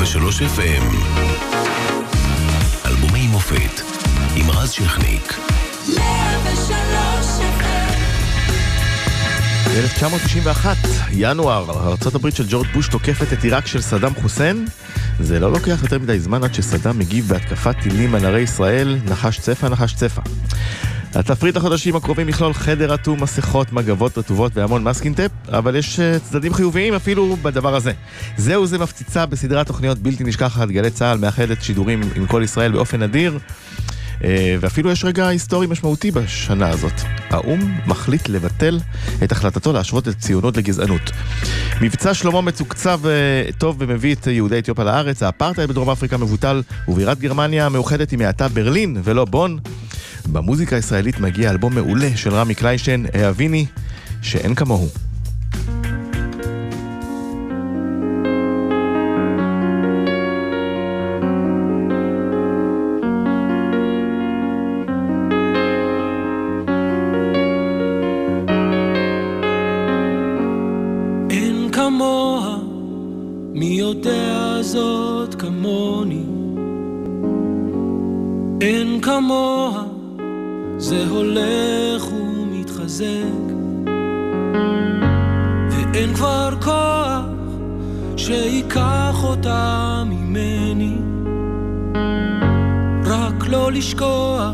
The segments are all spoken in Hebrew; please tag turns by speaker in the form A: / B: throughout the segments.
A: 103 FM אלבומי מופת עם רז שכניק 103 ב-1991, ינואר, ארה"ב של ג'ורג' בוש תוקפת את עיראק של סדאם חוסיין. זה לא לוקח יותר מדי זמן עד שסדאם מגיב בהתקפת טילים על ערי ישראל, נחש צפה, נחש צפה. התפריט החודשים הקרובים יכלול חדר אטום, מסכות, מגבות רטובות והמון מסקינטפ, אבל יש אה, צדדים חיוביים אפילו בדבר הזה. זהו זה מפציצה בסדרת תוכניות בלתי נשכחת, גלי צה"ל מאחדת שידורים עם כל ישראל באופן נדיר. אה, ואפילו יש רגע היסטורי משמעותי בשנה הזאת. האו"ם מחליט לבטל את החלטתו להשוות את ציונות לגזענות. מבצע שלמה מתוקצב אה, טוב ומביא את יהודי אתיופיה לארץ, האפרטהייד בדרום אפריקה מבוטל, ובירת גרמניה המאוחדת היא מעתה ברלין ולא בון. במוזיקה הישראלית מגיע אלבום מעולה של רמי קלינשטיין, האביני, שאין כמוהו.
B: לשכוח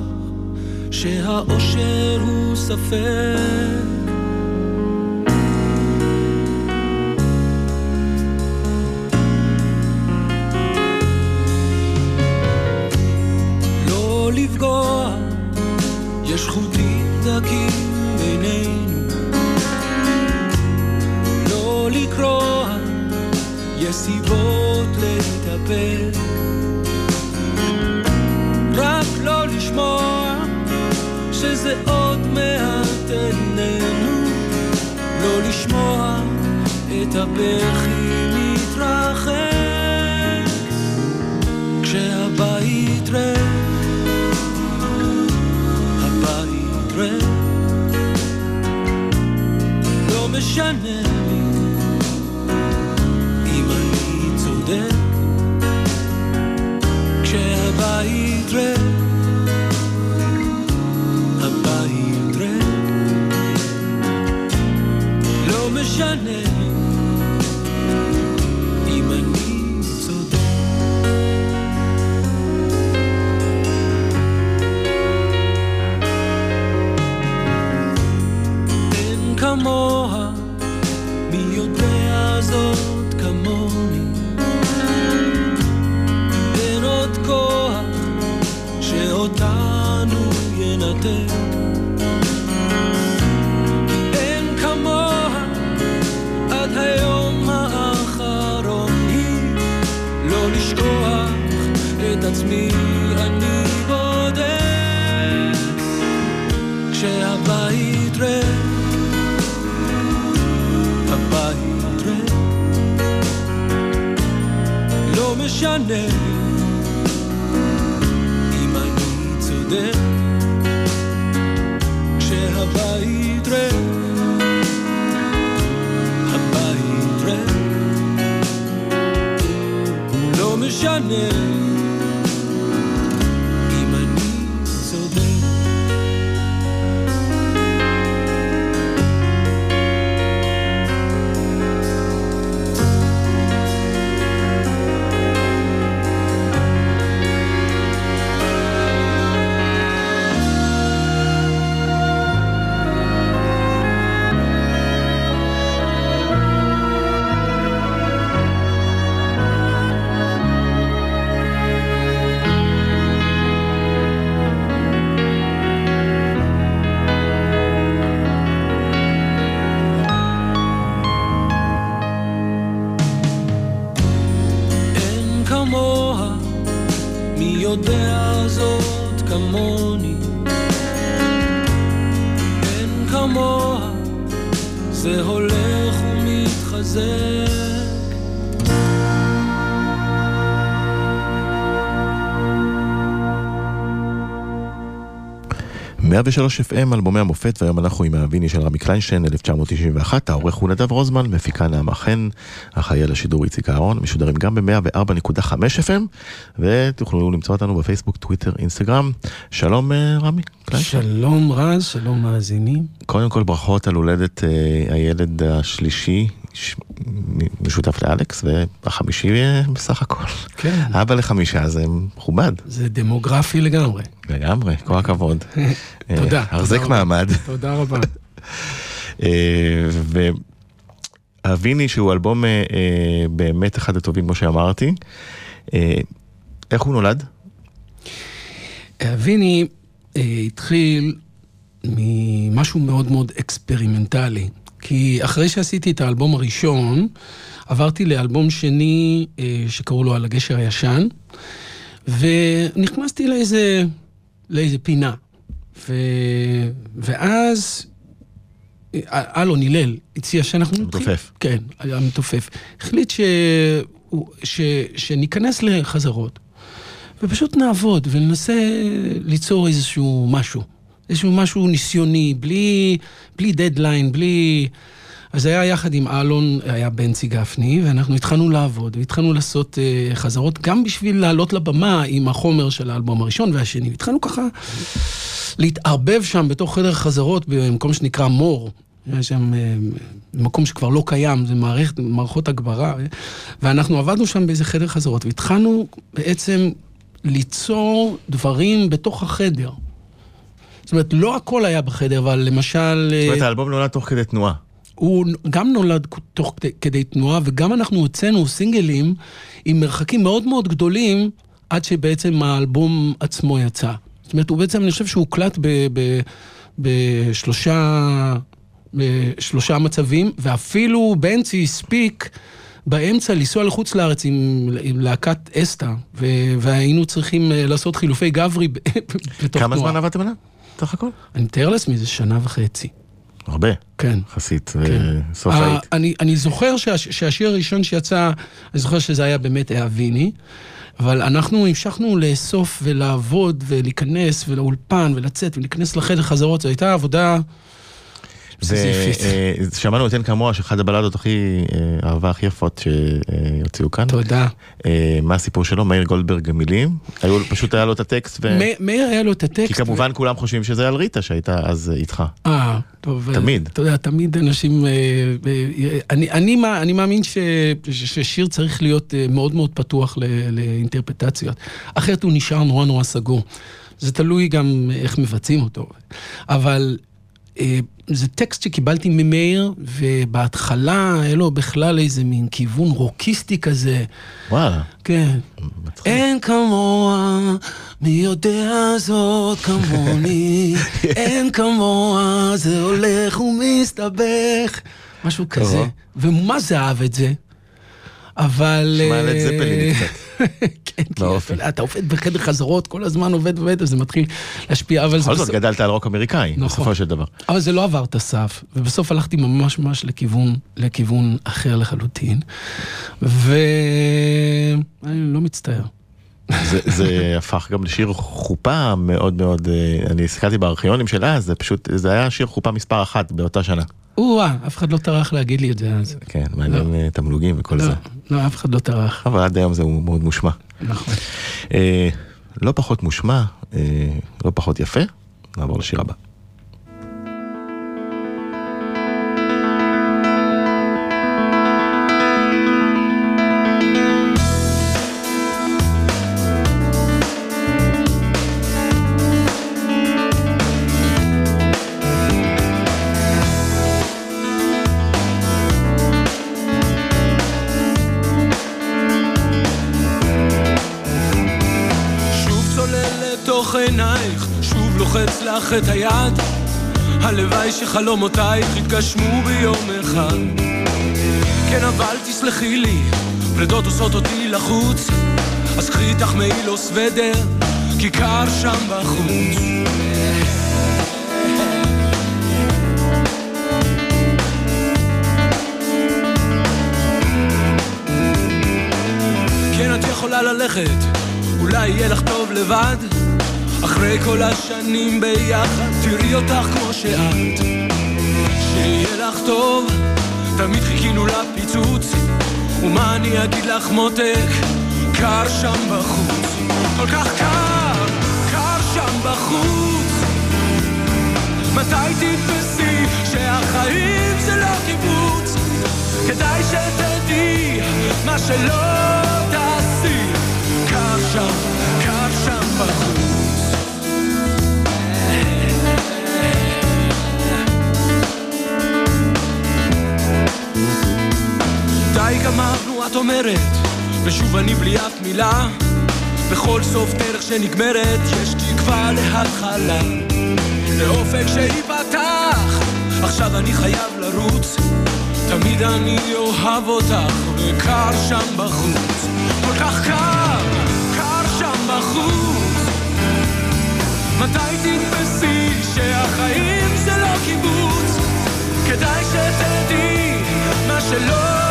A: שהאושר הוא ספק. עצמי אני בודד כשהבית ריק. הבית ריק. לא משנה אם אני צודק כשהבית ריק. הבית ריק. לא משנה מתחזק
B: מאה ושלוש FM, אלבומי המופת, והיום אנחנו עם הוויני של רמי קליינשטיין, 1991, העורך הוא נדב רוזמן, מפיקה נעמה חן, אחראי על השידור איציק אהרון, משודרים גם ב-104.5 FM, ותוכלו למצוא אותנו בפייסבוק, טוויטר, אינסטגרם. שלום אה, רמי.
C: שלום רז, שלום מאזינים.
B: קודם כל ברכות על הולדת אה, הילד השלישי, משותף לאלכס, והחמישי אה, בסך הכל.
C: כן.
B: אבא לחמישה זה מכובד.
C: זה דמוגרפי לגמרי.
B: לגמרי, כל הכבוד.
C: תודה.
B: החזק מעמד.
C: תודה רבה.
B: אה, ואביני שהוא אלבום אה, באמת אחד הטובים כמו שאמרתי. איך הוא נולד?
C: אביני התחיל ממשהו מאוד מאוד אקספרימנטלי. כי אחרי שעשיתי את האלבום הראשון, עברתי לאלבום שני שקראו לו על הגשר הישן, ונכנסתי לאיזה, לאיזה פינה. ו... ואז אלון הלל הציע שאנחנו...
B: מתופף.
C: כן, היה מתופף. החליט ש... ש... שניכנס לחזרות, ופשוט נעבוד וננסה ליצור איזשהו משהו. איזשהו משהו ניסיוני, בלי, בלי דדליין, בלי... אז זה היה יחד עם אלון, היה בנצי גפני, ואנחנו התחלנו לעבוד, והתחלנו לעשות uh, חזרות, גם בשביל לעלות לבמה עם החומר של האלבום הראשון והשני. התחלנו ככה להתערבב שם בתוך חדר חזרות במקום שנקרא מור. היה שם uh, מקום שכבר לא קיים, זה מערכת, מערכות הגברה, ואנחנו עבדנו שם באיזה חדר חזרות, והתחלנו בעצם ליצור דברים בתוך החדר. זאת אומרת, לא הכל היה בחדר, אבל למשל...
B: זאת אומרת, האלבום נולד תוך כדי תנועה.
C: הוא גם נולד תוך כדי, כדי תנועה, וגם אנחנו הוצאנו סינגלים עם מרחקים מאוד מאוד גדולים, עד שבעצם האלבום עצמו יצא. זאת אומרת, הוא בעצם, אני חושב שהוא הוקלט בשלושה מצבים, ואפילו בנצי הספיק באמצע לנסוע לחוץ לארץ עם, עם להקת אסתא, והיינו צריכים לעשות חילופי גברי בתוך
B: תנועה. כמה זמן עבדתם עליו? סך הכל?
C: אני מתאר לעצמי, זה שנה וחצי.
B: הרבה.
C: כן.
B: יחסית, כן. סוף היית.
C: אני, אני זוכר שה, שהשיר הראשון שיצא, אני זוכר שזה היה באמת אהביני, אבל אנחנו המשכנו לאסוף ולעבוד ולהיכנס ולאולפן ולצאת ולהיכנס לחדר חזרות, זו הייתה עבודה...
B: ושמענו את אין כמוה, שאחד הבלדות הכי, האהבה הכי יפות שיוציאו כאן.
C: תודה.
B: מה הסיפור שלו? מאיר גולדברג מילים? פשוט היה לו את הטקסט.
C: מאיר היה לו את הטקסט.
B: כי כמובן כולם חושבים שזה על ריטה שהייתה אז איתך.
C: אה, טוב.
B: תמיד.
C: אתה יודע, תמיד אנשים... אני מאמין ששיר צריך להיות מאוד מאוד פתוח לאינטרפטציות. אחרת הוא נשאר נורא נורא סגור. זה תלוי גם איך מבצעים אותו. אבל... זה טקסט שקיבלתי ממאיר, ובהתחלה היה לו בכלל איזה מין כיוון רוקיסטי כזה.
B: וואלה.
C: כן. מצחיק. אין כמוה, מי יודע זאת כמוני, אין כמוה, זה הולך ומסתבך. משהו כזה. ומה זה אהב את זה? אבל...
B: שמע לד זפלין קצת.
C: כן, כי אתה עובד בחדר חזרות, כל הזמן עובד ועובד, אז זה מתחיל להשפיע, אבל זה...
B: בכל זאת גדלת על רוק אמריקאי, בסופו של דבר.
C: אבל זה לא עבר את הסף, ובסוף הלכתי ממש ממש לכיוון, לכיוון אחר לחלוטין, ואני לא מצטער.
B: זה, זה הפך גם לשיר חופה מאוד מאוד, אני הסתכלתי בארכיונים של אז, זה פשוט, זה היה שיר חופה מספר אחת באותה שנה.
C: או-אה, אף אחד לא טרח להגיד לי את זה אז.
B: כן, מעניין לא. תמלוגים וכל
C: לא,
B: זה.
C: לא, אף אחד לא טרח.
B: אבל עד היום זה מאוד מושמע.
C: נכון.
B: אה, לא פחות מושמע, אה, לא פחות יפה, נעבור לשיר הבא.
A: לך את היד, הלוואי שחלומותייך יתגשמו ביום אחד. כן, אבל תסלחי לי, פרדות עושות אותי לחוץ, אז קחי איתך מעיל או סוודר, כי קר שם בחוץ. כן, את יכולה ללכת, אולי יהיה לך טוב לבד. אחרי כל השנים ביחד תראי אותך כמו שאת, שיהיה לך טוב, תמיד חיכינו לפיצוץ, ומה אני אגיד לך מותק, קר שם בחוץ, כל כך קר, קר שם בחוץ. מתי תתפסי שהחיים זה לא קיבוץ? כדאי שתדעי מה שלא תעשי, קר שם, קר שם בחוץ. די גמרנו, את אומרת, ושוב אני בלי אף מילה. בכל סוף דרך שנגמרת, יש תקווה להתחלה. לאופק שייפתח, עכשיו אני חייב לרוץ. תמיד אני אוהב אותך, וקר שם בחוץ. כל כך קר, קר שם בחוץ. מתי תתפסי שהחיים זה לא קיבוץ? כדאי שתדעי מה שלא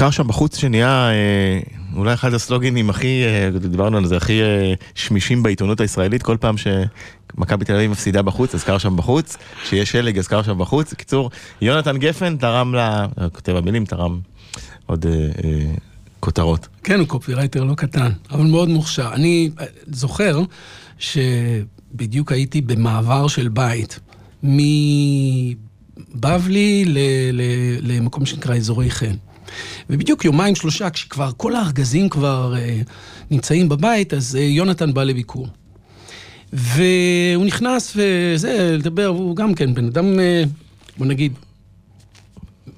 A: קר שם בחוץ
B: שנהיה אה, אולי אחד הסלוגנים הכי, אה, דיברנו על זה, הכי אה, שמישים בעיתונות הישראלית, כל פעם שמכבי תל אביב מפסידה בחוץ, אז קר שם בחוץ, שיש שלג אז קר שם בחוץ. בקיצור, יונתן גפן תרם ל... כותב המילים, תרם עוד אה, אה, כותרות.
C: כן, הוא קופירייטר לא קטן, אבל מאוד מוכשר. אני זוכר שבדיוק הייתי במעבר של בית, מבבלי ל- למקום שנקרא אזורי חן. ובדיוק יומיים שלושה, כשכבר כל הארגזים כבר אה, נמצאים בבית, אז אה, יונתן בא לביקור. והוא נכנס וזה, לדבר, והוא גם כן בן אדם, אה, בוא נגיד,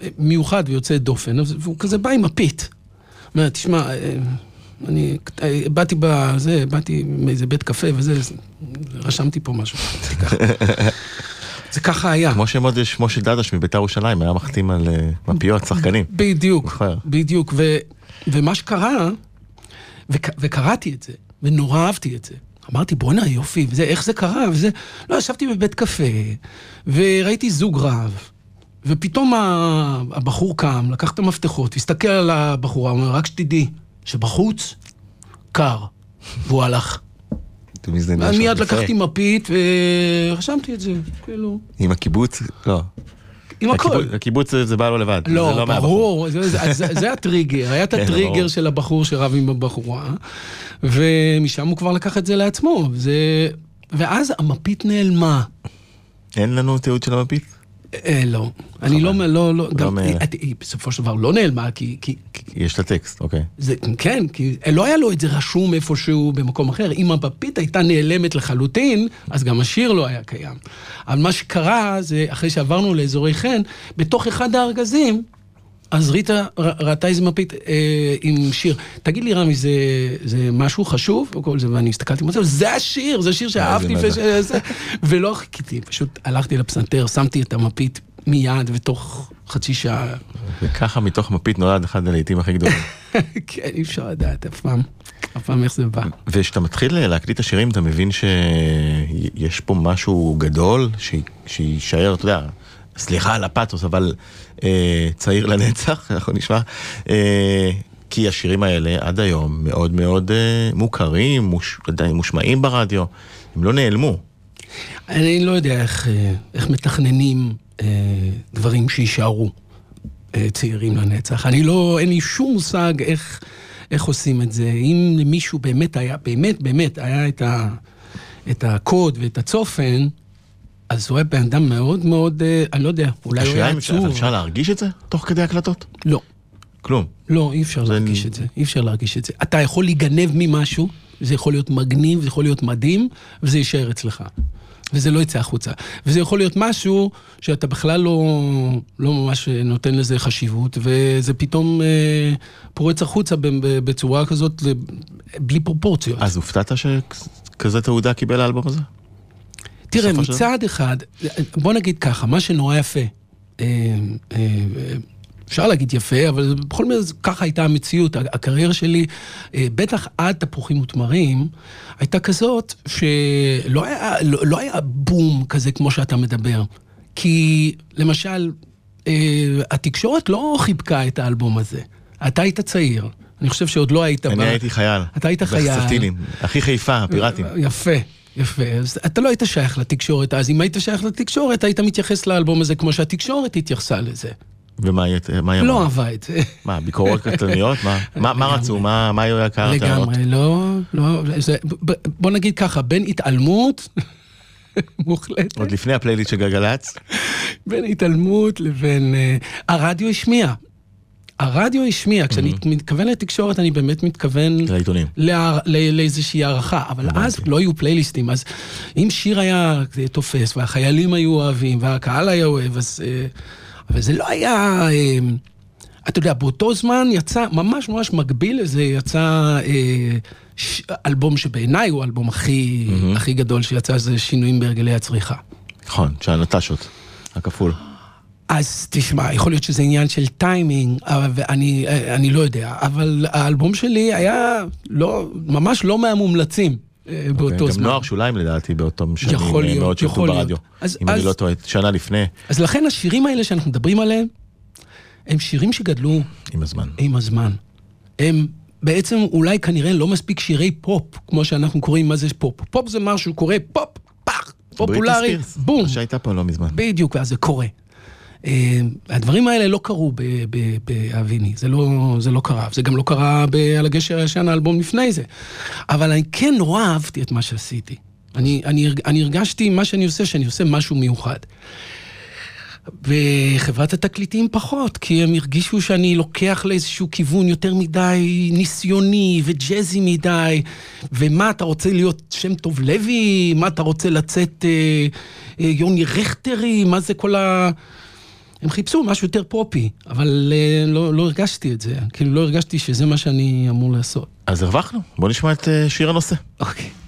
C: אה, מיוחד ויוצא דופן, והוא כזה בא עם מפית. אומר, תשמע, אה, אני אה, באתי בזה, באתי מאיזה בית קפה וזה, רשמתי פה משהו. זה ככה היה.
B: כמו שמוד שמו של דדש מביתר ירושלים היה מחתים על אה, מפיות, שחקנים.
C: בדיוק,
B: זוכר.
C: בדיוק. ו, ומה שקרה, וק, וקראתי את זה, ונורא אהבתי את זה. אמרתי, בואנה יופי, וזה, איך זה קרה, וזה... לא, ישבתי בבית קפה, וראיתי זוג רב, ופתאום הבחור קם, לקח את המפתחות, הסתכל על הבחורה, אומר, רק שתדעי, שבחוץ קר, והוא הלך.
B: מי זה נהיה
C: ואני
B: שם?
C: מיד. לקחתי מפית ורשמתי את זה, כאילו,
B: עם הקיבוץ? לא.
C: עם הכל.
B: הקיבוץ- זה- בא לו לבד.
C: לא,
B: מהבחור.
C: ברור, זה, הטריגר, היה את
B: כן,
C: הטריגר. של הבחור שרב עם הבחורה, ומשם הוא כבר לקח את זה לעצמו. ואז המפית נעלמה.
B: אין לנו תיעוד של המפית?
C: אה, לא, אני לא, לא, לא, גם,
B: מ-
C: היא, בסופו של דבר לא נעלמה, כי,
B: יש את הטקסט, אוקיי.
C: זה, כן, כי לא היה לו את זה רשום איפשהו במקום אחר. אם המפית הייתה נעלמת לחלוטין, אז גם השיר לא היה קיים. אבל מה שקרה זה, אחרי שעברנו לאזורי חן, בתוך אחד הארגזים, אז ריטה ראתה איזה מפית אה, עם שיר. תגיד לי, רמי, זה, זה משהו חשוב? וכל זה, ואני הסתכלתי, לו, זה השיר, זה שיר שאהבתי,
B: איזה
C: וש... ולא חיכיתי, פשוט הלכתי לפסנתר, שמתי את המפית מיד ותוך חצי שעה.
B: וככה מתוך מפית נולד אחד הלעיתים הכי גדולים.
C: כן, אי אפשר לדעת אף פעם, אף פעם איך זה בא.
B: וכשאתה מתחיל להקליט את השירים אתה מבין שיש פה משהו גדול שיישאר, אתה יודע, סליחה על הפאתוס, אבל אה, צעיר לנצח, אנחנו נשמע. אה, כי השירים האלה עד היום מאוד מאוד אה, מוכרים, מוש, עדיין מושמעים ברדיו, הם לא נעלמו.
C: אני לא יודע איך, אה, איך מתכננים אה, דברים שיישארו אה, צעירים לנצח. אני לא, אין לי שום מושג איך, איך עושים את זה. אם למישהו באמת היה, באמת, באמת, היה את, ה, את הקוד ואת הצופן, אז הוא היה בן אדם מאוד מאוד, אה, אני לא יודע, אולי הוא היה עצוב.
B: אפשר להרגיש את זה תוך כדי הקלטות?
C: לא.
B: כלום.
C: לא, אי אפשר
B: זה-
C: להרגיש את זה, אי אפשר להרגיש את זה. אתה יכול להיגנב ממשהו, זה יכול להיות מגניב, זה יכול להיות מדהים, וזה יישאר אצלך. וזה לא יצא החוצה. וזה יכול להיות משהו שאתה בכלל לא, לא ממש נותן לזה חשיבות, וזה פתאום אה, פורץ החוצה בצורה כזאת, בלי פרופורציות.
B: אז הופתעת שכזה תעודה קיבל האלבום הזה?
C: תראה, מצד אחד, בוא נגיד ככה, מה שנורא יפה, אה, אה, אפשר להגיד יפה, אבל בכל מקרה ככה הייתה המציאות. הקריירה שלי, אה, בטח עד תפוחים ותמרים, הייתה כזאת שלא היה, לא, לא היה בום כזה כמו שאתה מדבר. כי למשל, אה, התקשורת לא חיבקה את האלבום הזה. אתה היית צעיר. אני חושב שעוד לא היית...
B: אני
C: ב-
B: הייתי חייל.
C: אתה היית חייל.
B: בסטילים. הכי חיפה, הפיראטים.
C: יפה, יפה. אז אתה לא היית שייך לתקשורת אז. אם היית שייך לתקשורת, היית מתייחס לאלבום הזה כמו שהתקשורת התייחסה לזה.
B: ומה היא
C: לא
B: אמרה?
C: אהבה את זה.
B: מה, ביקורות קטלניות? מה- רצו? מה מה היו עיקר הטענות?
C: לגמרי, לא, לא, בוא נגיד ככה, בין התעלמות מוחלטת,
B: עוד לפני הפלייליסט של גלגלצ?
C: בין התעלמות לבין... אה, הרדיו השמיע. הרדיו השמיע, כשאני מתכוון לתקשורת, אני באמת מתכוון
B: לעיתונים.
C: לאיזושהי הערכה, אבל אז לא היו פלייליסטים, אז אם שיר היה תופס, והחיילים היו אוהבים, והקהל היה אוהב, אז... אה, אבל זה לא היה... אה, אתה יודע, באותו זמן יצא, ממש ממש מקביל לזה, יצא אה, ש- אלבום שבעיניי הוא האלבום הכי, הכי גדול שיצא, זה שינויים בהרגלי הצריכה.
B: נכון, של הנטשות, הכפול.
C: אז תשמע, יכול להיות שזה עניין של טיימינג, אבל אני, אני לא יודע, אבל האלבום שלי היה לא, ממש לא מהמומלצים אה, באותו
B: אוקיי, גם
C: זמן.
B: נוער שוליים לדעתי באותם שנים
C: יכול
B: אה,
C: להיות,
B: מאוד
C: יכול להיות.
B: ברדיו.
C: אז-
B: אם אני
C: אז-
B: לא טועה, שנה לפני,
C: אז לכן השירים האלה שאנחנו מדברים עליהם, הם שירים שגדלו
B: עם הזמן.
C: עם הזמן. הם בעצם אולי כנראה לא מספיק שירי פופ, כמו שאנחנו קוראים מה זה פופ. פופ זה משהו קורה, פופ, פח, פופולרי, בום.
B: שהייתה פה לא מזמן.
C: בדיוק, ואז זה קורה. אה, הדברים האלה לא קרו באביני, זה לא, זה לא קרה, זה גם לא קרה על הגשר הישן, האלבום לפני זה. אבל אני כן נורא אהבתי את מה שעשיתי. אני, אני, אני הרגשתי מה שאני עושה, שאני עושה משהו מיוחד. וחברת התקליטים פחות, כי הם הרגישו שאני לוקח לאיזשהו כיוון יותר מדי ניסיוני וג'אזי מדי, ומה אתה רוצה להיות שם טוב לוי, מה אתה רוצה לצאת אה, אה, יוני רכטרי, מה זה כל ה... הם חיפשו משהו יותר פופי, אבל אה, לא, לא הרגשתי את זה, כאילו לא הרגשתי שזה מה שאני אמור לעשות.
B: אז הרווחנו, בוא נשמע את אה, שיר הנושא.
C: אוקיי.
A: אהביני,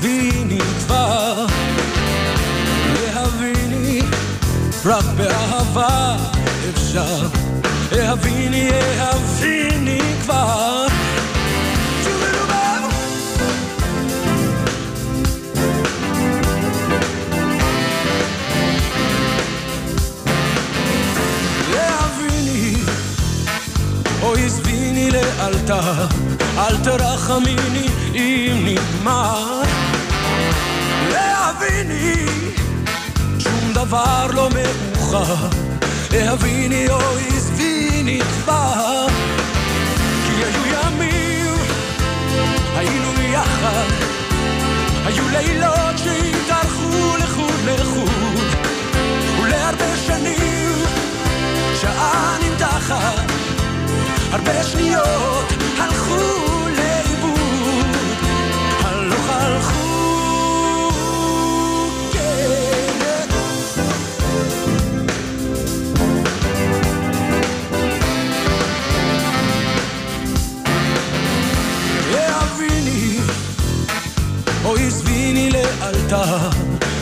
A: או עזביני כבר. אהביני, רק באהבה אפשר. אהביני, אהביני כבר. להביני, אוי עזביני לאלתר, אל תרחמיני אם נגמר. להביני, שום דבר לא מאוחר, להביני אוי עזביני כבר. כי היו ימים, היינו יחד, היו לילות שהתארכו לחוד לחוד. ולהרבה שנים שאני שניות הלכו לאיבוד, הלוך הלכו, עזביני לאלתר,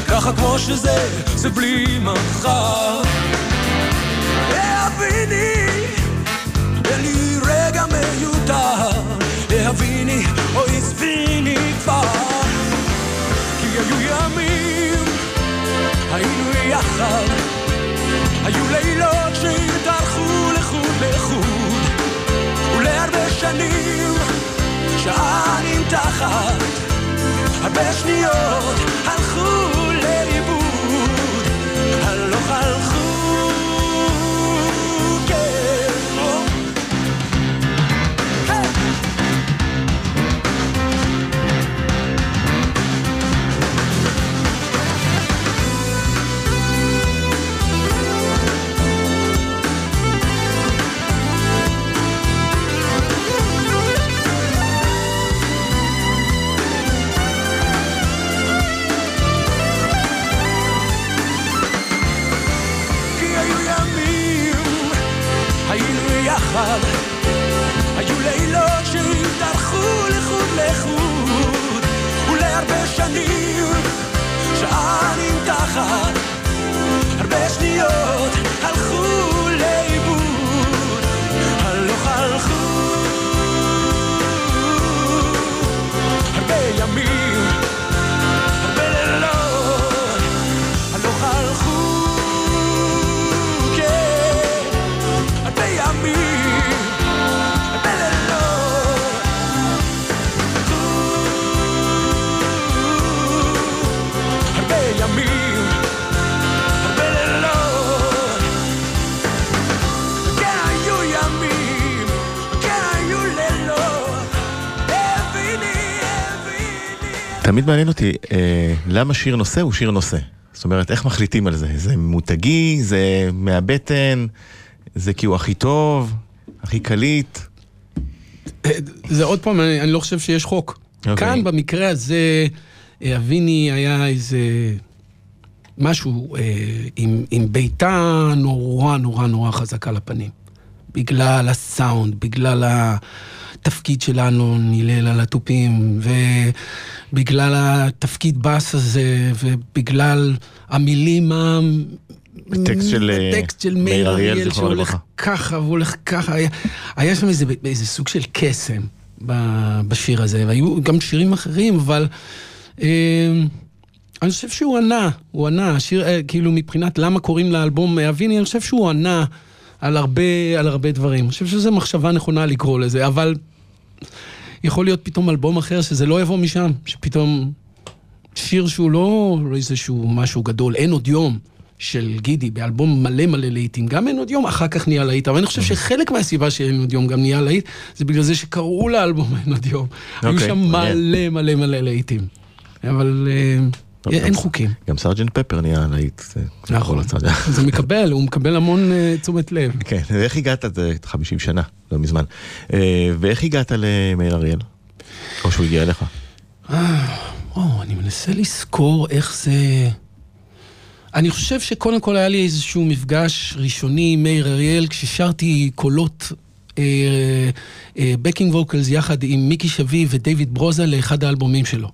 A: ככה כמו שזה, זה בלי מחר. אהביני, אין לי רגע מיותר, אהביני, אוי עזביני כבר. כי היו ימים, היינו יחד, היו לילות שהתארחו לחוד לחוד, ולהרבה שנים, שענים תחת, הרבה שניות הלכו יחד, היו לילות שהתארחו לחוד לחוד, ולהרבה שנים, שענים תחת, הרבה שניות הלכו
B: תמיד מעניין אותי, אה, למה שיר נושא הוא שיר נושא? זאת אומרת, איך מחליטים על זה? זה מותגי, זה מהבטן, זה כי הוא הכי טוב, הכי קליט?
C: זה עוד פעם, אני, אני לא חושב שיש חוק.
B: אוקיי.
C: כאן במקרה הזה, אה, אביני היה איזה משהו אה, עם, עם בעיטה נורא נורא נורא חזקה לפנים. בגלל הסאונד, בגלל התפקיד שלנו, נילל על התופים, ובגלל התפקיד בס הזה, ובגלל המילים ה...
B: הטקסט של, אה,
C: הטקסט של
B: מאיר אריאל,
C: שהולך
B: לברכה.
C: ככה והולך ככה. היה, היה שם איזה, איזה סוג של קסם בשיר הזה, והיו גם שירים אחרים, אבל אה, אני חושב שהוא ענה, הוא ענה, השיר, אה, כאילו מבחינת למה קוראים לאלבום אביני, אני חושב שהוא ענה על הרבה, על הרבה דברים. אני חושב שזו מחשבה נכונה לקרוא לזה, אבל יכול להיות פתאום אלבום אחר שזה לא יבוא משם, שפתאום שיר שהוא לא, איזשהו משהו גדול, אין עוד יום. של גידי באלבום מלא מלא להיטים, גם אין עוד יום, אחר כך נהיה להיט, אבל אני חושב שחלק מהסיבה שאין עוד יום גם נהיה להיט, זה בגלל זה שקראו לאלבום אין עוד יום. היו
B: אוקיי,
C: שם. מלא מלא מלא להיטים. אבל
B: טוב,
C: אין חוקים.
B: גם סרג'נט פפר נהיה להיט. זה
C: נכון. זה מקבל, הוא מקבל המון אה, תשומת לב.
B: כן, ואיך הגעת? זה 50 שנה, לא מזמן. אה, ואיך הגעת למאיר אריאל? או שהוא הגיע אליך?
C: או, אני מנסה לזכור איך זה... אני חושב שקודם כל היה לי איזשהו מפגש ראשוני עם מאיר אריאל, כששרתי קולות ב backing vocals יחד עם מיקי שביב ודייוויד ברוזה לאחד האלבומים שלו.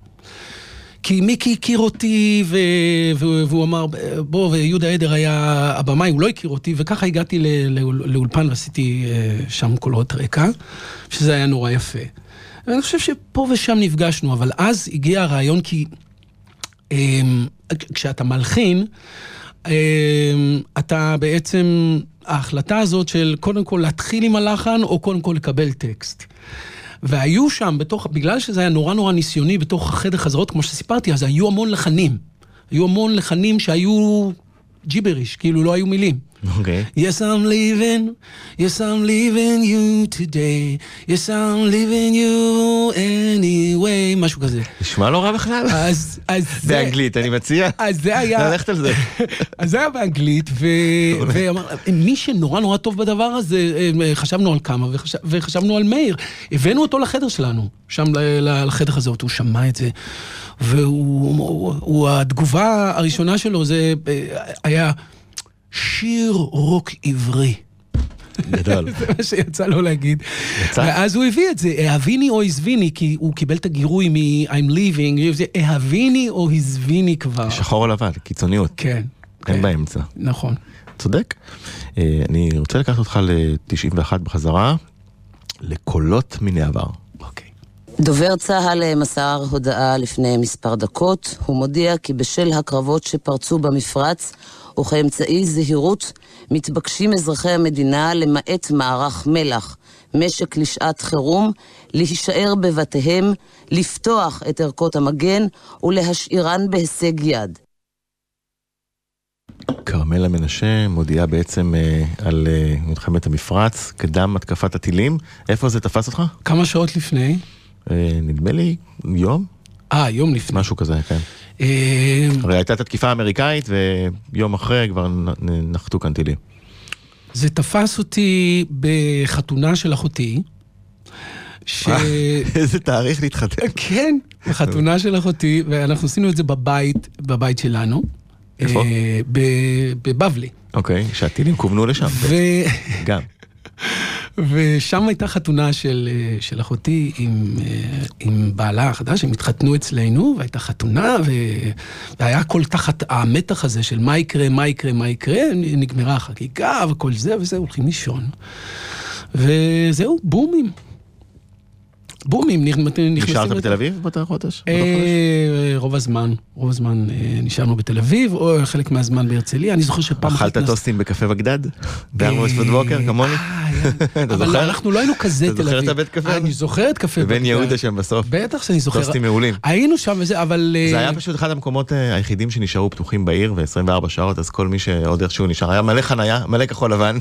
C: כי מיקי הכיר אותי, ו... והוא אמר, בוא, ויהודה עדר היה הבמאי, הוא לא הכיר אותי, וככה הגעתי ל... לאול... לאולפן ועשיתי אה, שם קולות רקע, שזה היה נורא יפה. ואני חושב שפה ושם נפגשנו, אבל אז הגיע הרעיון כי אמ, כשאתה מלחין, אמ, אתה בעצם, ההחלטה הזאת של קודם כל להתחיל עם הלחן, או קודם כל לקבל טקסט. והיו שם, בתוך, בגלל שזה היה נורא נורא ניסיוני בתוך החדר חזרות, כמו שסיפרתי, אז היו המון לחנים. היו המון לחנים שהיו ג'יבריש, כאילו לא היו מילים.
B: אוקיי.
C: Yes, I'm leaving, yes, I'm leaving you today, yes, I'm leaving you anyway, משהו כזה.
B: נשמע לא רע בכלל.
C: אז, אז זה...
B: באנגלית, אני מציע.
C: אז זה היה...
B: ללכת על זה.
C: אז זה היה באנגלית, ו... ואמר, מי שנורא נורא טוב בדבר הזה, אה, חשבנו על כמה, וחשב... וחשבנו על מאיר. הבאנו אותו לחדר שלנו, שם לחדר הזה, הוא שמע את זה, והוא, הוא, הוא, התגובה הראשונה שלו זה אה, היה שיר רוק עברי.
B: גדול.
C: זה מה שיצא לו להגיד.
B: יצא?
C: ואז הוא הביא את זה, אהביני או עזביני, כי הוא קיבל את הגירוי מ-I'm leaving, זה אהביני או עזביני כבר.
B: שחור או לבן, קיצוניות.
C: כן.
B: אין
C: כן.
B: באמצע.
C: נכון.
B: צודק. אה, אני רוצה לקחת אותך ל-91 בחזרה, לקולות מן העבר.
D: דובר צה"ל מסר הודעה לפני מספר דקות. הוא מודיע כי בשל הקרבות שפרצו במפרץ וכאמצעי זהירות, מתבקשים אזרחי המדינה, למעט מערך מלח, משק לשעת חירום, להישאר בבתיהם, לפתוח את ערכות המגן ולהשאירן בהישג יד.
B: כרמלה מנשה מודיעה בעצם אה, על אה, מלחמת המפרץ, קדם התקפת הטילים. איפה זה תפס אותך?
C: כמה שעות לפני?
B: אה, נדמה לי יום,
C: אה, יום לפני.
B: משהו כזה, כן.
C: אה,
B: הרי הייתה את התקיפה האמריקאית, ויום אחרי כבר נחתו כאן טילים.
C: זה תפס אותי בחתונה של אחותי, ש...
B: איזה תאריך להתחתן.
C: כן, בחתונה של אחותי, ואנחנו עשינו את זה בבית, בבית שלנו.
B: איפה?
C: אה, בבבלי.
B: אוקיי, שהטילים כוונו לשם.
C: ו...
B: גם.
C: ושם הייתה חתונה של, אה, של אחותי עם, אה, עם בעלה החדש, הם התחתנו אצלנו, והייתה חתונה, ו... והיה הכל תחת המתח הזה של מה יקרה, מה יקרה, מה יקרה, נגמרה החגיגה וכל זה וזה, הולכים לישון. וזהו, בומים. בומים, נכ- נכנסים...
B: נשארת בתל אביב באותו חודש? באותו חודש?
C: אה, רוב הזמן, רוב הזמן אה, נשארנו בתל אביב, או חלק מהזמן בהרצליה. אני זוכר שפעם
B: אכלת טוסטים בקפה בגדד? בארבע לפנות בוקר, כמוני?
C: אה.
B: אתה
C: אבל
B: זוכר?
C: אנחנו לא היינו כזה
B: אתה
C: תל
B: זוכר
C: אביב.
B: את הבית קפה?
C: אני זוכר את קפה בגדד.
B: יהודה שם בסוף.
C: בטח שאני זוכר.
B: טוסטים מעולים.
C: היינו שם וזה, אבל...
B: זה
C: אה,
B: היה פשוט אחד המקומות אה, היחידים שנשארו פתוחים בעיר ו-24 שעות, אז כל מי שעוד איכשהו נשאר, היה מלא חנייה, מלא כחול לבן.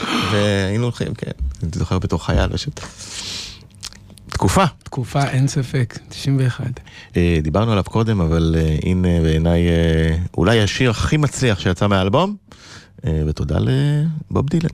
B: והיינו הולכים, כן, אני זוכר בתור חייל פשוט. תקופה.
C: תקופה, אין ספק, 91.
B: אה, דיברנו עליו קודם, אבל אה, הנה בעיניי אה, אולי השיר הכי מצליח שיצא מהאלבום, אה, ותודה לבוב דילן.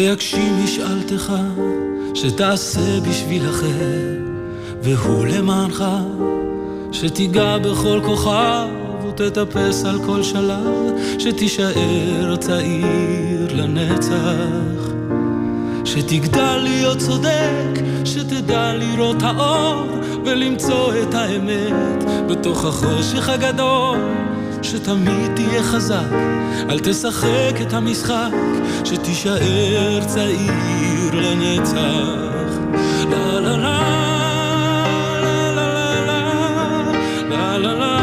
A: ויגשים משאלתך, שתעשה בשביל אחר, והוא למענך, שתיגע בכל כוכב ותטפס על כל שלב, שתישאר צעיר לנצח. שתגדל להיות צודק, שתדע לראות האור ולמצוא את האמת בתוך החושך הגדול, שתמיד תהיה חזק, אל תשחק את המשחק, שתישאר צעיר לנצח. לה לה לה לה לה לה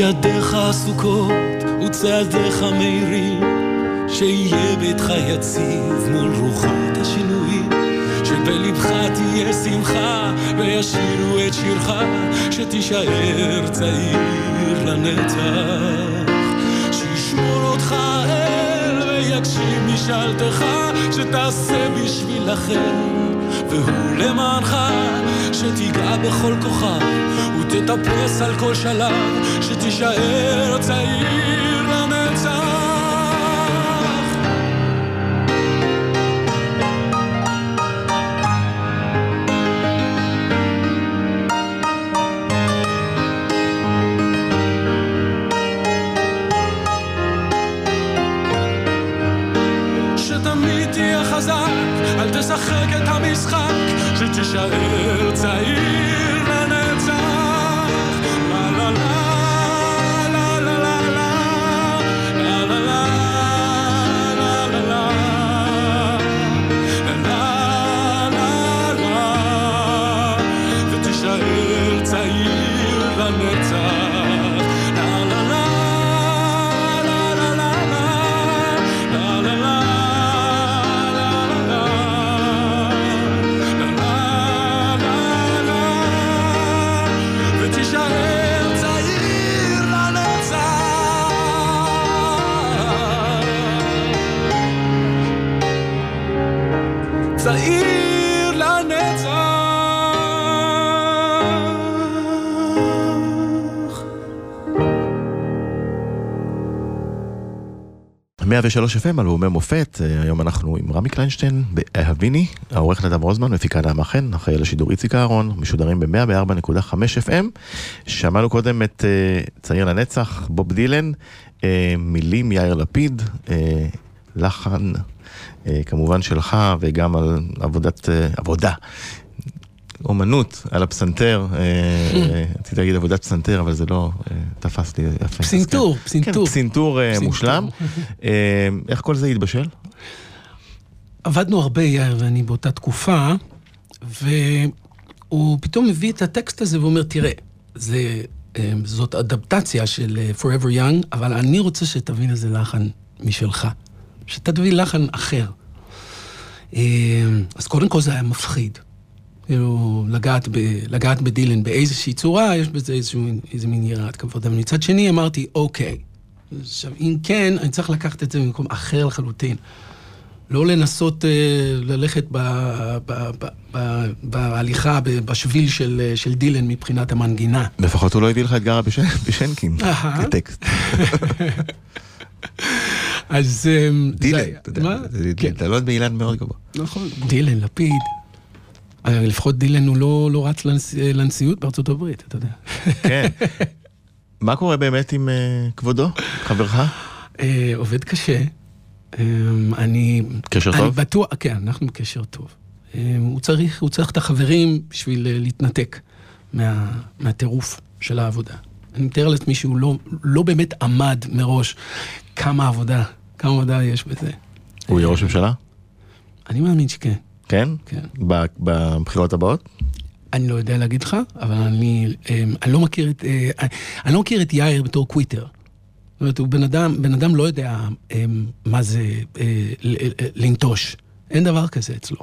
A: ידיך עסוקות וצעדיך מהירים, שיהיה ביתך יציב מול רוחות השינויים, שבלבך תהיה שמחה וישירו את שירך, שתישאר צעיר לנצח. שישמור אותך אל ויגשים משאלתך, שתעשה בשביל אחר, והוא למענך, שתיגע בכל כוכב, ותטפס על כל שלב, שתישאר צעיר לנצח. שתמיד תהיה חזק, אל תשחק ותישאר צעיר
B: 103 FM, אלבומי מופת, אה, היום אנחנו עם רמי קליינשטיין באהביני, העורך נדב רוזמן, מפיקה נעמה חן, אחראי על השידור איציק אהרון, משודרים ב-104.5 FM. שמענו קודם את אה, צעיר לנצח, בוב דילן, אה, מילים יאיר לפיד, אה, לחן אה, כמובן שלך וגם על עבודת, אה, עבודה. אומנות על הפסנתר, אה, רציתי להגיד עבודת פסנתר, אבל זה לא אה, תפס לי יפה.
C: פסינתור,
B: כן,
C: פסינתור.
B: פסינתור אה,
C: פסינתור.
B: מושלם. איך כל זה התבשל?
C: עבדנו הרבה, יאיר ואני, באותה תקופה, והוא פתאום מביא את הטקסט הזה ואומר, תראה, זה, זאת אדפטציה של Forever Young, אבל אני רוצה שתבין איזה לחן משלך. שתביא לחן אחר. אז קודם כל זה היה מפחיד. כאילו, לגעת, ב, לגעת בדילן באיזושהי צורה, יש בזה איזשהו, איזה מין יראת כבוד. אבל מצד שני אמרתי, אוקיי, עכשיו, אם כן, אני צריך לקחת את זה ממקום אחר לחלוטין. לא לנסות אה, ללכת ב, ב, ב, ב, בהליכה, ב, בשביל של, אה, של דילן מבחינת המנגינה.
B: לפחות הוא לא הביא לך את גרה בשן- בשנקין. כטקסט.
C: אז... זה
B: דילן, אתה יודע,
C: מה?
B: זה
C: כן,
B: דלות באילן מאוד גבוה.
C: נכון. דילן, לפיד. לפחות דילן הוא לא, לא רץ לנש... לנשיאות בארצות הברית, אתה יודע.
B: כן. מה קורה באמת עם אה, כבודו, חברך?
C: אה, עובד קשה. אה, אני...
B: קשר
C: אני
B: טוב?
C: בטוח, כן, אנחנו בקשר טוב. אה, הוא צריך, הוא צריך את החברים בשביל אה, להתנתק מה, מהטירוף של העבודה. אני מתאר לעצמי שהוא לא, לא באמת עמד מראש כמה עבודה, כמה עבודה יש בזה.
B: הוא יהיה ראש ממשלה?
C: אני מאמין שכן,
B: כן?
C: כן.
B: בבחירות הבאות?
C: אני לא יודע להגיד לך, אבל אני, אה, אני לא מכיר את, אה, אני לא מכיר את יאיר בתור קוויטר. זאת אומרת, הוא בן אדם, בן אדם לא יודע אה, מה זה אה, ל- לנטוש. אין דבר כזה אצלו.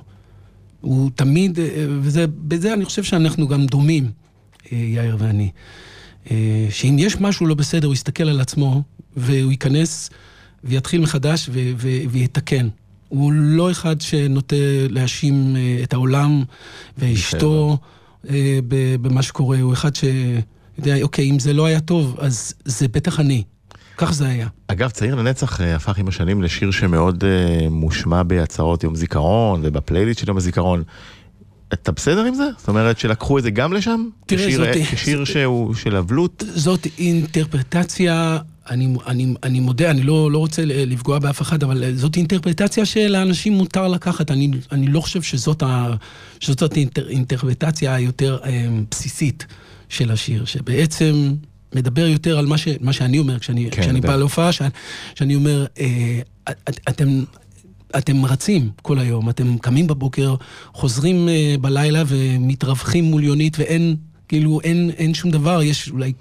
C: הוא תמיד, אה, וזה, בזה אני חושב שאנחנו גם דומים, אה, יאיר ואני. אה, שאם יש משהו לא בסדר, הוא יסתכל על עצמו, והוא ייכנס ויתחיל מחדש ויתקן. הוא לא אחד שנוטה להאשים אה, את העולם ואשתו אה, ב- במה שקורה, הוא אחד שיודע, אוקיי, אם זה לא היה טוב, אז זה בטח אני. כך זה היה.
B: אגב, צעיר לנצח אה, הפך עם השנים לשיר שמאוד אה, מושמע בהצהרות יום זיכרון ובפלייליסט של יום הזיכרון. אתה בסדר עם זה? זאת אומרת שלקחו את זה גם לשם?
C: תראה,
B: כשיר,
C: זאתי-
B: כשיר שהוא של אבלות?
C: זאת אינטרפרטציה, אני, אני, אני מודה, אני לא, לא רוצה לפגוע באף אחד, אבל זאת אינטרפרטציה שלאנשים מותר לקחת. אני, אני לא חושב שזאת, ה, שזאת האינטר, אינטרפרטציה היותר אה, בסיסית של השיר, שבעצם מדבר יותר על מה, ש, מה שאני אומר כשאני,
B: כן,
C: כשאני. בא להופעה, שאני, שאני אומר, אה, את, אתם... אתם רצים כל היום, אתם קמים בבוקר, חוזרים uh, בלילה ומתרווחים מול יונית ואין, כאילו, אין, אין שום דבר, יש אולי,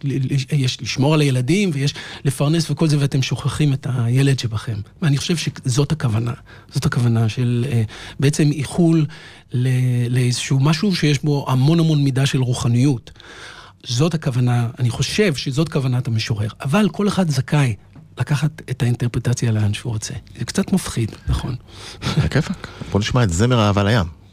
C: יש לשמור על הילדים ויש לפרנס וכל זה, ואתם שוכחים את הילד שבכם. ואני חושב שזאת הכוונה, זאת הכוונה של uh, בעצם איחול ל- לאיזשהו משהו שיש בו המון המון מידה של רוחניות. זאת הכוונה, אני חושב שזאת כוונת המשורר, אבל כל אחד זכאי לקחת את האינטרפרטציה לאן שהוא רוצה. זה קצת מפחיד, נכון.
B: על הכיפאק. בוא נשמע את זמר אהבה לים.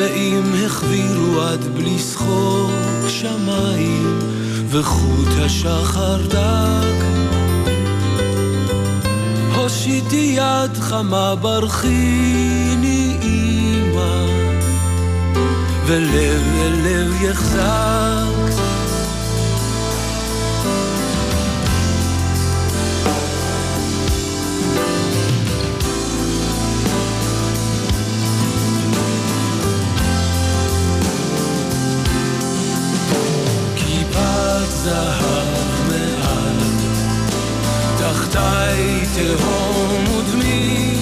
A: ואם החבירו עד בלי שחוק שמיים, וחוט השחר דק, הושיטי יד חמה ברכיני אימא, ולב אל לב יחזק. זהב מעל, תחתי תהום ודמי,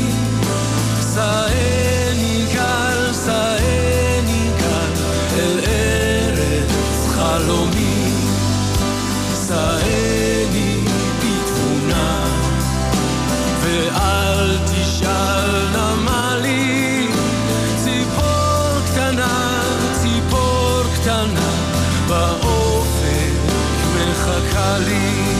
A: שעני לי.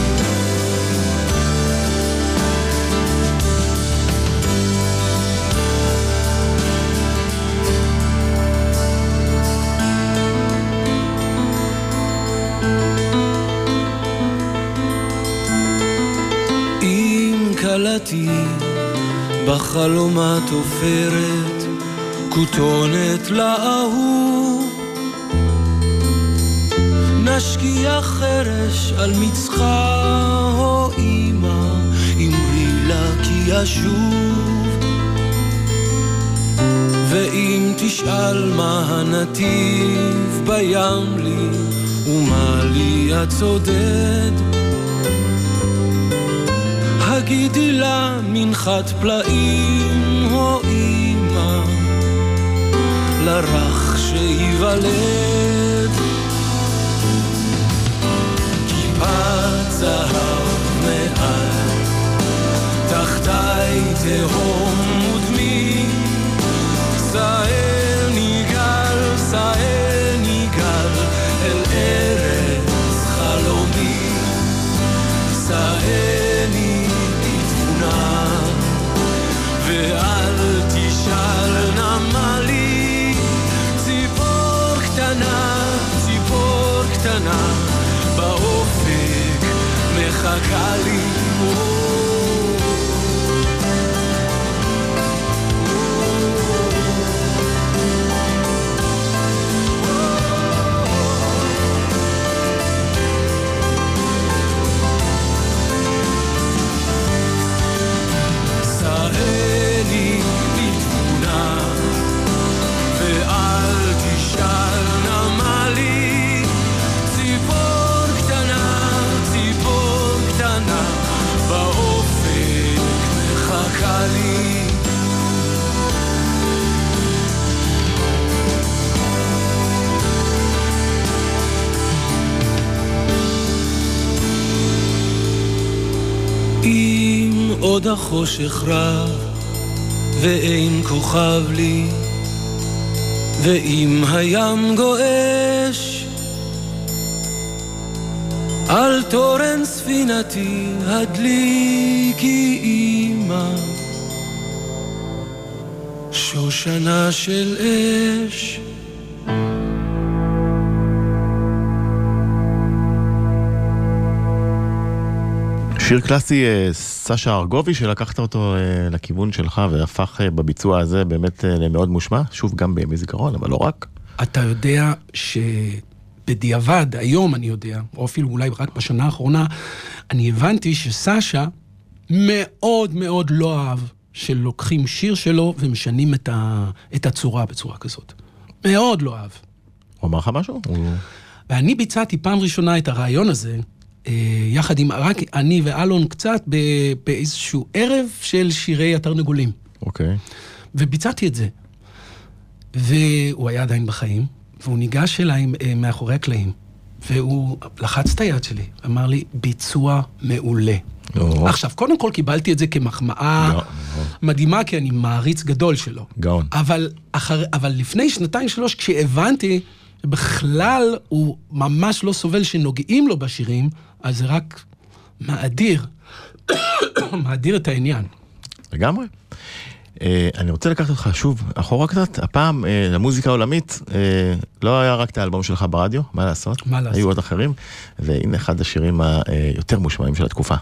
A: אם כלתי בחלומה תופרת כותונת לאהוב נשקיע חרש על מצחה, או אמא, אמרי לה כי אשוב. ואם תשאל מה הנתיב בים לי, ומה לי הצודד, הגידי לה מנחת פלאים, או אמא, לרך שייוולד. זהב מעל, תחתי תהום ודמי, שער ניגל, שער ניגל, אל ארץ חלומי, שערני בתבונה, ואל תשאל נמה לי, ציפור קטנה, ציפור קטנה, στα μου. עוד החושך רב ואין כוכב לי, ואם הים גועש, על תורן ספינתי הדליקי אימא, שושנה של אש.
B: שיר קלאסי, אה, סשה ארגובי, שלקחת אותו אה, לכיוון שלך והפך אה, בביצוע הזה באמת למאוד מושמע, שוב גם בימי זיכרון, אבל לא רק.
C: אתה יודע שבדיעבד, היום אני יודע, או אפילו אולי רק בשנה האחרונה, אני הבנתי שסשה מאוד מאוד לא אהב שלוקחים שיר שלו ומשנים את, ה, את הצורה בצורה כזאת. מאוד לא אהב.
B: הוא אמר לך משהו?
C: ואני ביצעתי פעם ראשונה את הרעיון הזה, יחד עם, רק אני ואלון קצת, באיזשהו ערב של שירי התרנגולים.
B: אוקיי.
C: וביצעתי את זה. והוא היה עדיין בחיים, והוא ניגש אליי אה, מאחורי הקלעים, והוא לחץ את היד שלי, אמר לי, ביצוע מעולה.
B: או.
C: עכשיו, קודם כל קיבלתי את זה כמחמאה
B: גאון,
C: מדהימה, כי אני מעריץ גדול שלו.
B: גאון.
C: אבל, אחר, אבל לפני שנתיים, שלוש, כשהבנתי שבכלל הוא ממש לא סובל שנוגעים לו בשירים, אז זה רק מאדיר, מאדיר את העניין.
B: לגמרי. אה, אני רוצה לקחת אותך שוב אחורה קצת, הפעם אה, למוזיקה העולמית, אה, לא היה רק את האלבום שלך ברדיו, מה לעשות?
C: מה לעשות?
B: היו עוד אחרים, והנה אחד השירים היותר מושמעים של התקופה.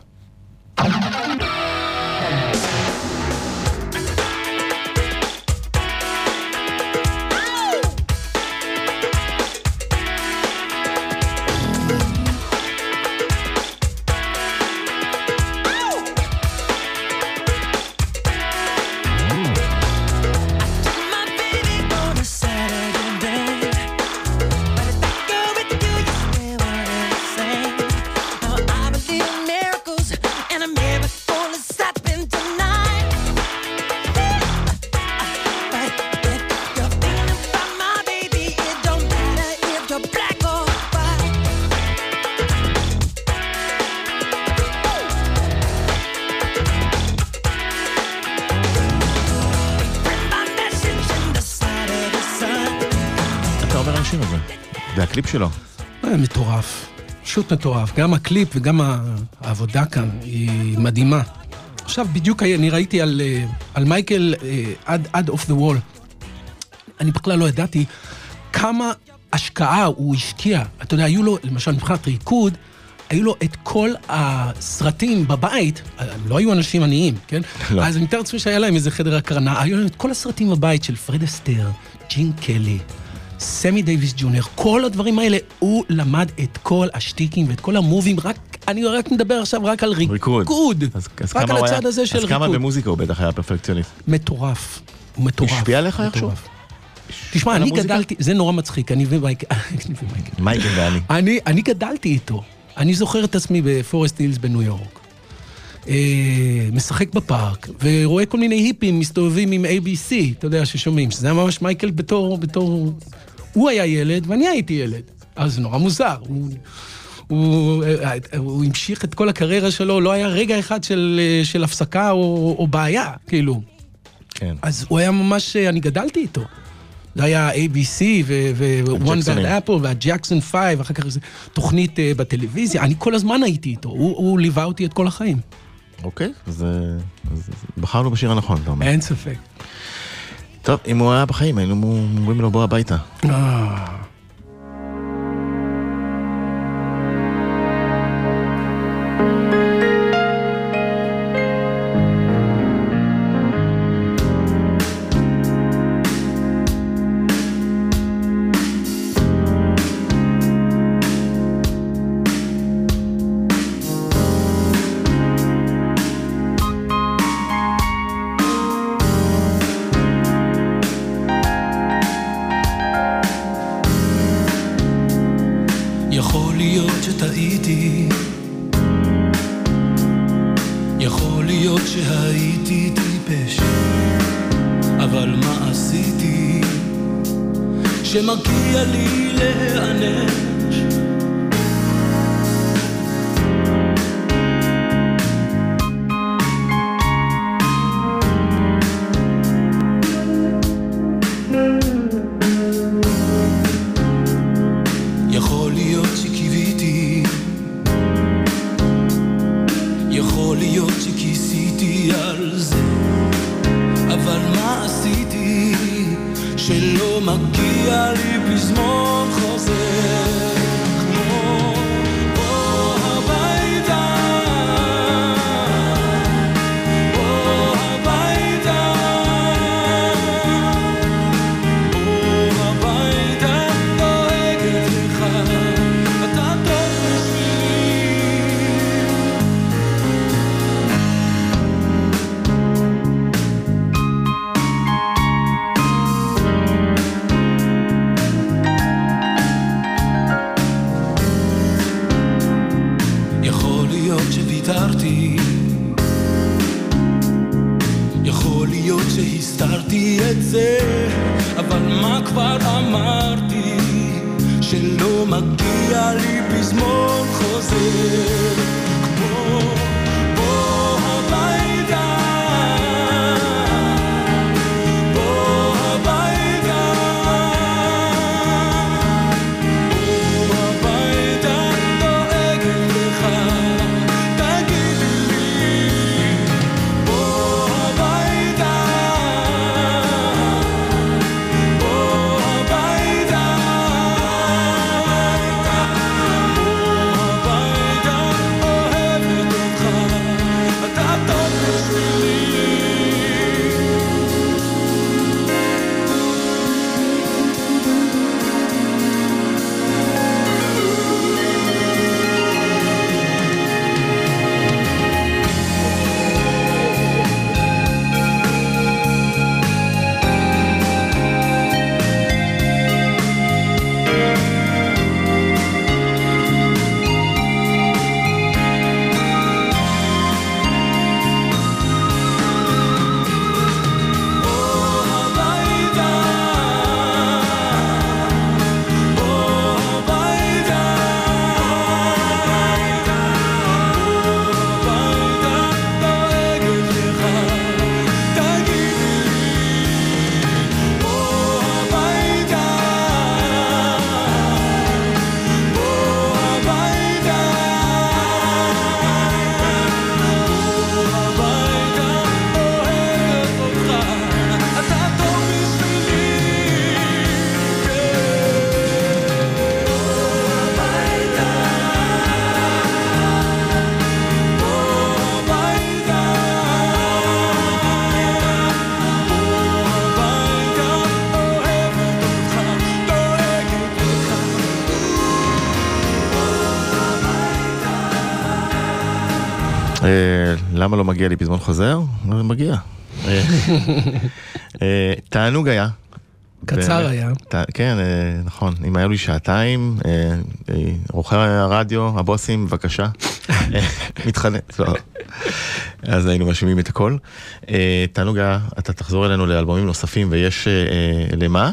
C: פשוט מטורף. גם הקליפ וגם העבודה כאן היא מדהימה. עכשיו, בדיוק אני ראיתי על, אה, על מייקל אה, עד, Off the Wall. אני בכלל לא ידעתי כמה השקעה הוא השקיע. אתה יודע, היו לו, למשל, מבחינת ריקוד, היו לו את כל הסרטים בבית, הם לא היו אנשים עניים, כן?
B: לא.
C: אז אני מתאר לעצמי שהיה להם איזה חדר הקרנה, היו להם את כל הסרטים בבית של פרד אסטר, ג'ין קלי, סמי דייוויס ג'וניור, כל הדברים האלה, הוא למד את כל השטיקים ואת כל ה moves, רק, אני רק מדבר עכשיו רק על
B: ריקוד.
C: ריקוד.
B: אז, אז
C: רק
B: כמה
C: על
B: הוא היה-
C: הצד הזה של
B: אז כמה
C: ריקוד.
B: במוזיקה הוא בטח היה פרפקציוניסט.
C: מטורף. הוא מטורף.
B: השפיע עליך. איכשהו?
C: תשמע, אני
B: המוזיקה?
C: גדלתי, זה נורא מצחיק, אני ומייקל.
B: מייקל ואני.
C: אני, אני גדלתי איתו. אני זוכר את עצמי בפורסט הילס בניו יורק. אה, משחק בפארק, ורואה כל מיני היפים מסתובבים עם ABC, אתה יודע, ששומעים, שזה היה ממש מייקל בתור, בתור... הוא היה ילד ואני הייתי ילד. אז זה נורא מוזר. הוא, הוא, הוא המשיך את כל הקריירה שלו, לא היה רגע אחד של, של הפסקה או, או בעיה, כאילו.
B: כן.
C: אז הוא היה ממש, אני גדלתי איתו. זה היה ABC ו-One. Bad Apple והג'קסון 5, ואחר כך איזו תוכנית אה, בטלוויזיה. אני כל הזמן הייתי איתו, הוא, הוא ליווה אותי את כל החיים.
B: אוקיי, אז אה, בחרנו בשיר הנכון, אתה אומר.
C: אין ספק.
B: טוב, אם הוא היה בחיים, היינו אומרים לו בוא הביתה.
A: להיות שהסתרתי את זה, אבל מה כבר אמרתי? שלא מגיע לי פזמון חוזר,
B: למה לא מגיע לי פזמון חוזר? זה מגיע. אה, אה, תענוג היה.
C: קצר. היה.
B: כן, אה, נכון. אם היו לי שעתיים, עורכי הרדיו, הבוסים, בבקשה. מתחנף, לא. אז היינו מאשימים את הכל. תענוג היה, אתה תחזור אלינו לאלבומים נוספים, ויש למה?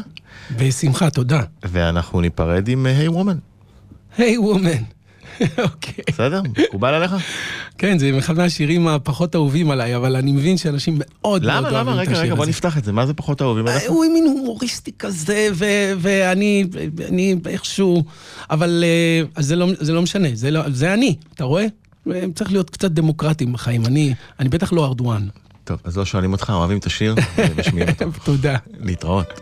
C: בשמחה, תודה.
B: ואנחנו ניפרד עם היי וומן.
C: היי וומן. אוקיי.
B: בסדר? מקובל עליך?
C: כן, זה אחד מהשירים הפחות אהובים עליי, אבל אני מבין שאנשים מאוד מאוד
B: למה,
C: אוהבים
B: למה?
C: את
B: רגע,
C: השיר
B: רגע, בוא
C: הזה.
B: נפתח את זה. מה זה פחות אהובים עליך?
C: הוא מין הומוריסטי כזה, ואני אני איכשהו, אבל אה, זה, לא, זה לא משנה, זה, לא, אני, אתה רואה? צריך להיות קצת דמוקרטים בחיים, אני, אני בטח לא ארדואן.
B: טוב, אז לא שואלים אותך, אוהבים את השיר, משמיעים אותו.
C: תודה.
B: להתראות.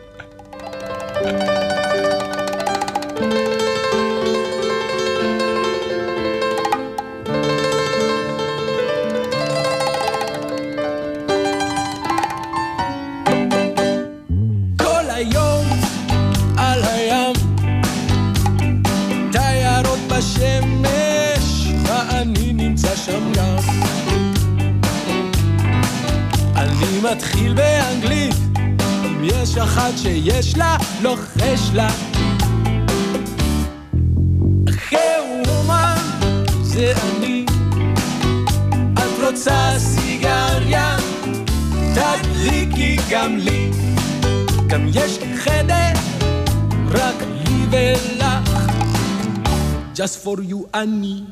A: לוחש לה. אחי וומן, זה אני. את רוצה סיגריה? תדליקי גם לי. גם יש חדר, רק לי ולך. Just for you אני.